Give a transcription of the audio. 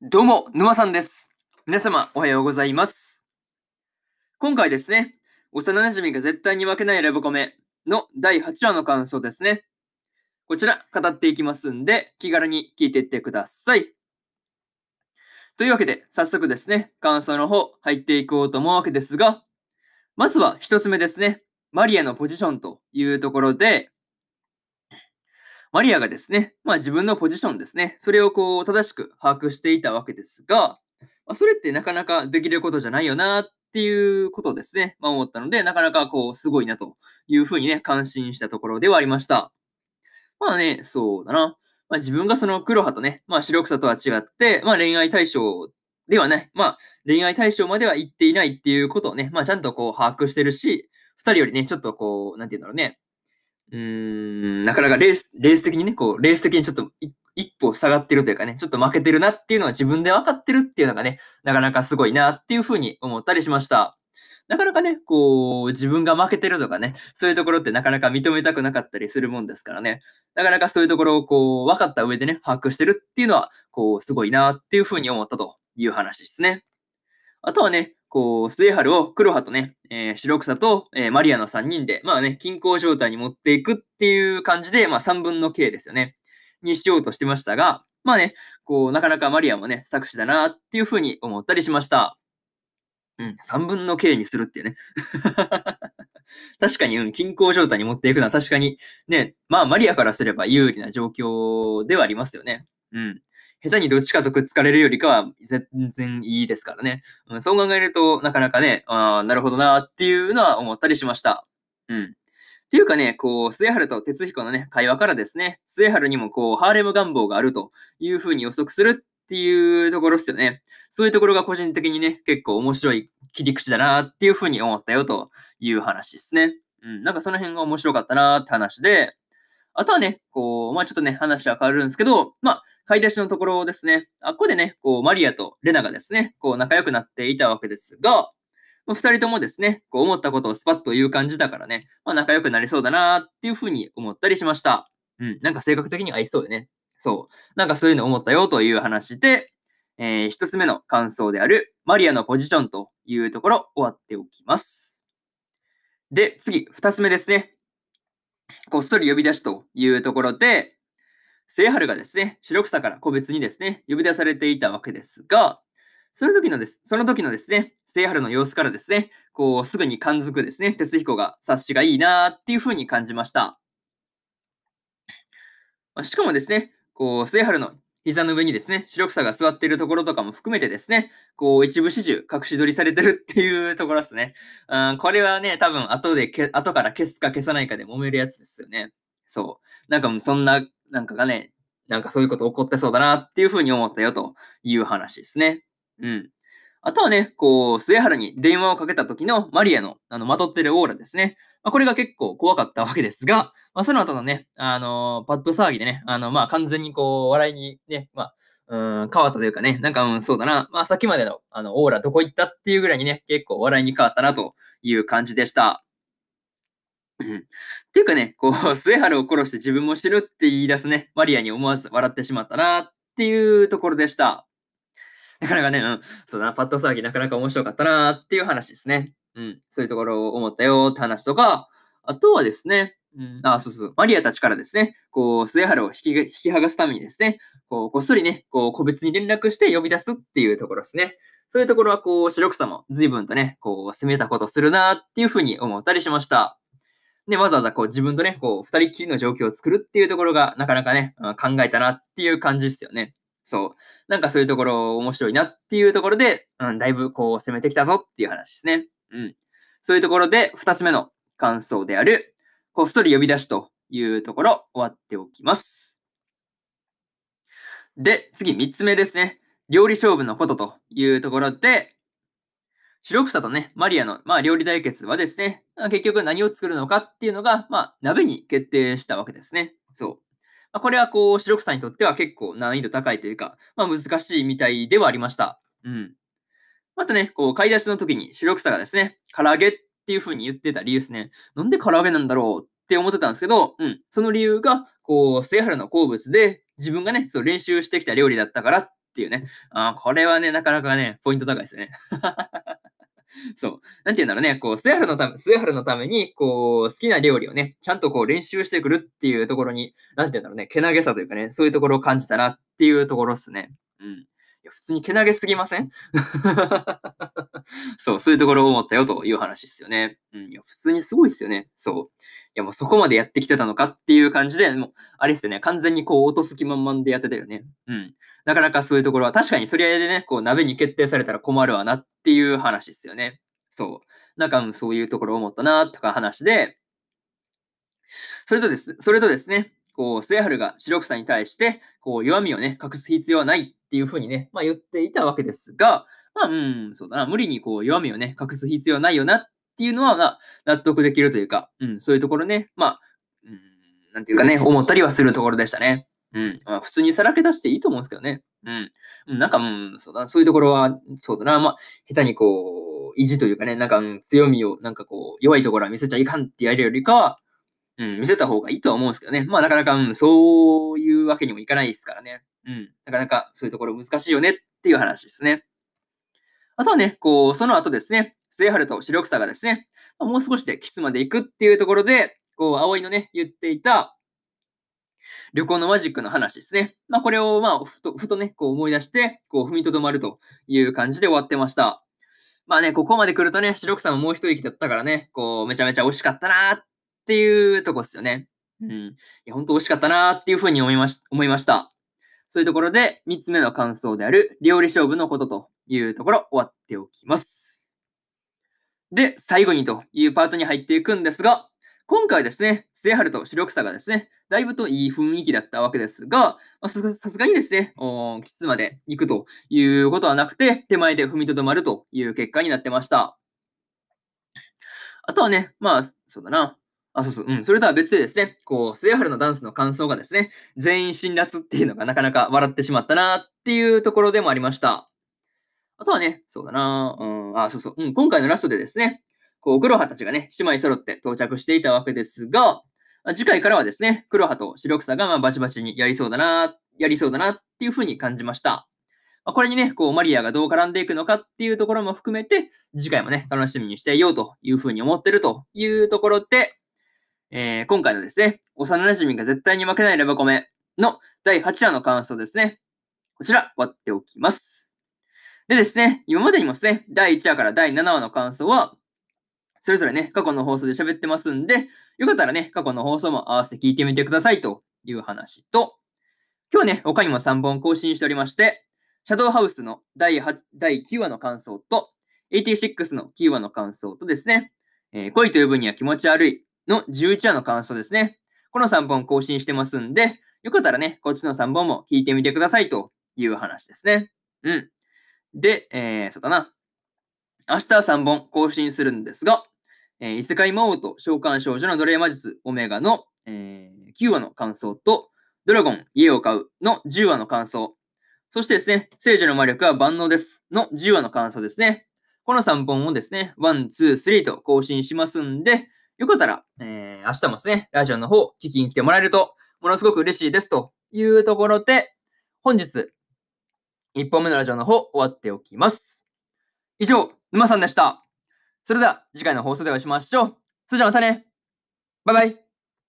どうも、沼さんです。皆様、おはようございます。今回ですね、幼馴染が絶対に負けないラブコメの第8話の感想ですね。こちら、語っていきますんで、気軽に聞いていってください。というわけで、早速ですね、感想の方、入っていこうと思うわけですが、まずは一つ目ですね、マリアのポジションというところで、マリアがですね、まあ自分のポジションですね、それをこう正しく把握していたわけですが、まあ、それってなかなかできることじゃないよなっていうことですね、まあ思ったので、なかなかこうすごいなというふうにね、感心したところではありました。まあね、そうだな。まあ自分がその黒羽とね、まあ白草とは違って、まあ恋愛対象ではない、まあ恋愛対象までは行っていないっていうことをね、まあちゃんとこう把握してるし、二人よりね、ちょっとこう、なんて言うんだろうね、うん、なかなかレース、レース的にね、こう、レース的にちょっと一歩下がってるというかね、ちょっと負けてるなっていうのは自分で分かってるっていうのがね、なかなかすごいなっていうふうに思ったりしました。なかなかね、こう、自分が負けてるとかね、そういうところってなかなか認めたくなかったりするもんですからね、なかなかそういうところをこう、分かった上でね、把握してるっていうのは、こう、すごいなっていうふうに思ったという話ですね。あとはね、こう、末春を黒羽とね、えー白草と、えーマリアの3人で、まあね、均衡状態に持っていくっていう感じで、まあ3分の K ですよね。にしようとしてましたが、まあね、こう、なかなかマリアもね、作詞だなっていうふうに思ったりしました。うん、3分の K にするっていうね。確かに、うん、均衡状態に持っていくのは確かに、ね、まあマリアからすれば有利な状況ではありますよね。うん。下手にどっちかとくっつかれるよりかは全然いいですからね。うん、そう考えると、なかなかね、ああ、なるほどなっていうのは思ったりしました。うん。っていうかね、こう、末春と哲彦のね、会話からですね、末春にもこう、ハーレム願望があるというふうに予測するっていうところですよね。そういうところが個人的にね、結構面白い切り口だなっていうふうに思ったよという話ですね。うん、なんかその辺が面白かったなって話で、あとはね、こう、まあちょっとね、話は変わるんですけど、まあ、買い出しのところですね。あっこでね、こう、マリアとレナがですね、こう、仲良くなっていたわけですが、二人ともですね、こう、思ったことをスパッと言う感じだからね、まあ、仲良くなりそうだなっていうふうに思ったりしました。うん、なんか性格的に合いそうでね。そう。なんかそういうの思ったよという話で、えー一つ目の感想である、マリアのポジションというところ、終わっておきます。で、次、二つ目ですね。こっそり呼び出しというところで、末春がですね、白草から個別にですね、呼び出されていたわけですが、その時のです、その時のですね、末春の様子からですね、こう、すぐに感づくですね、哲彦が察しがいいなっていう風に感じました。しかもですね、こう、末春の膝の上にですね、白草が座っているところとかも含めてですね、こう、一部始終隠し撮りされてるっていうところですね。うん、これはね、多分後でけ、後から消すか消さないかで揉めるやつですよね。そう。なんかもうそんな、なんかがね、なんかそういうこと起こってそうだなっていうふうに思ったよという話ですね。うん。あとはね、こう、末原に電話をかけた時のマリアの、あの、まとってるオーラですね。まあ、これが結構怖かったわけですが、まあ、その後のね、あのパッド騒ぎでね、あの、まあ、完全にこう、笑いにね、まあ、うん、変わったというかね、なんか、うん、そうだな、まあ、さっきまでの、あの、オーラどこ行ったっていうぐらいにね、結構笑いに変わったなという感じでした。うんっていうかね、こう、末春を殺して自分もしてるって言い出すね、マリアに思わず笑ってしまったなっていうところでした。なかなかね、うん、そうだな、パッド騒ぎなかなか面白かったなっていう話ですね。うん、そういうところを思ったよって話とか、あとはですね、うん、あ、そうそう、マリアたちからですね、こう、末春を引き引き剥がすためにですね、こう、こっそりね、こう、個別に連絡して呼び出すっていうところですね。そういうところは、こう、白草も随分とね、こう、攻めたことするなっていうふうに思ったりしました。で、わざわざこう自分とね、こう、二人きりの状況を作るっていうところが、なかなかね、考えたなっていう感じですよね。そう。なんかそういうところ面白いなっていうところで、うん、だいぶこう攻めてきたぞっていう話ですね。うん。そういうところで、二つ目の感想である、こっそり呼び出しというところ、終わっておきます。で、次、三つ目ですね。料理勝負のことというところで、白草とね、マリアの、まあ、料理対決はですね、結局何を作るのかっていうのが、まあ、鍋に決定したわけですね。そう。まあ、これはこう、白草にとっては結構難易度高いというか、まあ、難しいみたいではありました。うん。またね、こう、買い出しの時に白草がですね、唐揚げっていう風に言ってた理由ですね。なんで唐揚げなんだろうって思ってたんですけど、うん。その理由が、こう、末春の好物で、自分がね、そう練習してきた料理だったからっっていうね。あこれはね、なかなかね、ポイント高いですよね。そう。なんて言うんだろうね。こう、スヤハルのため、スヤハルのために、こう、好きな料理をね、ちゃんとこう練習してくるっていうところに、なんて言うんだろうね。けなげさというかね、そういうところを感じたなっていうところですね。うん。いや、普通にけなげすぎません？そう、そういうところを思ったよという話ですよね。うん。いや、普通にすごいですよね。そう。や、もうそこまでやってきてたのかっていう感じで、もう、あれですよね。完全にこう、落とす気満々でやってたよね。うん。なかなかそういうところは、確かにそれでね、こう、鍋に決定されたら困るわなっていう話ですよね。そう。なんか、そういうところを思ったな、とか話で、それとです、それとですね、こう、末春が白草に対して、こう、弱みをね、隠す必要はないっていうふうにね、まあ言っていたわけですが、まあ、うん、そうだな、無理にこう、弱みをね、隠す必要はないよなっっていうのは、納得できるというか、うん、そういうところね、まあ、うん、なんていうかね、思ったりはするところでしたね。うん。まあ、普通にさらけ出していいと思うんですけどね。うん。なんか、うん、そうだ、そういうところは、そうだな、まあ、下手にこう、意地というかね、なんか、うん、強みを、なんかこう、弱いところは見せちゃいかんってやるよりかは、うん、見せた方がいいとは思うんですけどね。まあ、なかなか、うん、そういうわけにもいかないですからね。うん。なかなかそういうところ難しいよねっていう話ですね。あとはね、こう、その後ですね、末春と白草がですね、もう少しでキスまで行くっていうところで、こう、葵のね、言っていた、旅行のマジックの話ですね。まあ、これを、まあ、ふと、ふとね、こう思い出して、こう踏みとどまるという感じで終わってました。まあね、ここまで来るとね、白草ももう一息だったからね、こう、めちゃめちゃ惜しかったなっていうとこですよね。うん。いや、本当惜しかったなっていうふうに思いまし思いました。そういうところで、3つ目の感想である、料理勝負のことというところ、終わっておきます。で、最後にというパートに入っていくんですが、今回ですね、末春と白草がですね、だいぶといい雰囲気だったわけですが、さすがにですね、キスまで行くということはなくて、手前で踏みとどまるという結果になってました。あとはね、まあ、そうだな。あ、そうそう、うん。それとは別でですね、こう、末春のダンスの感想がですね、全員辛辣っていうのがなかなか笑ってしまったなっていうところでもありました。あとはね、そうだな。うん、あ、そうそう、うん。今回のラストでですね、こう、黒羽たちがね、姉妹揃って到着していたわけですが、次回からはですね、黒羽と白草がまバチバチにやりそうだな、やりそうだなっていうふうに感じました。まこれにね、こう、マリアがどう絡んでいくのかっていうところも含めて、次回もね、楽しみにしていようというふうに思ってるというところで、えー、今回のですね、幼馴染が絶対に負けないレバコメの第8話の感想ですね。こちら、割っておきます。でですね、今までにもですね、第1話から第7話の感想は、それぞれね、過去の放送で喋ってますんで、よかったらね、過去の放送も合わせて聞いてみてくださいという話と、今日ね、他にも3本更新しておりまして、シャドウハウスの第8第9話の感想と、86の9話の感想とですね、えー、恋と呼ぶには気持ち悪いの11話の感想ですね。この3本更新してますんで、よかったらね、こっちの3本も聞いてみてくださいという話ですね。うん。で、えー、そうだな。明日は3本更新するんですが、えー、異世界魔王と召喚少女の奴隷魔術オメガの、えー、9話の感想と、ドラゴン家を買うの10話の感想、そしてですね、聖女の魔力は万能ですの10話の感想ですね。この3本をですね、1、2、3と更新しますんで、よかったら、えー、明日もですね、ラジオの方、聞きに来てもらえると、ものすごく嬉しいですというところで、本日、1本目のラジオの方、終わっておきます。以上、沼さんでした。それでは次回の放送でお会いしましょう。それじゃあまたね。バイバイ。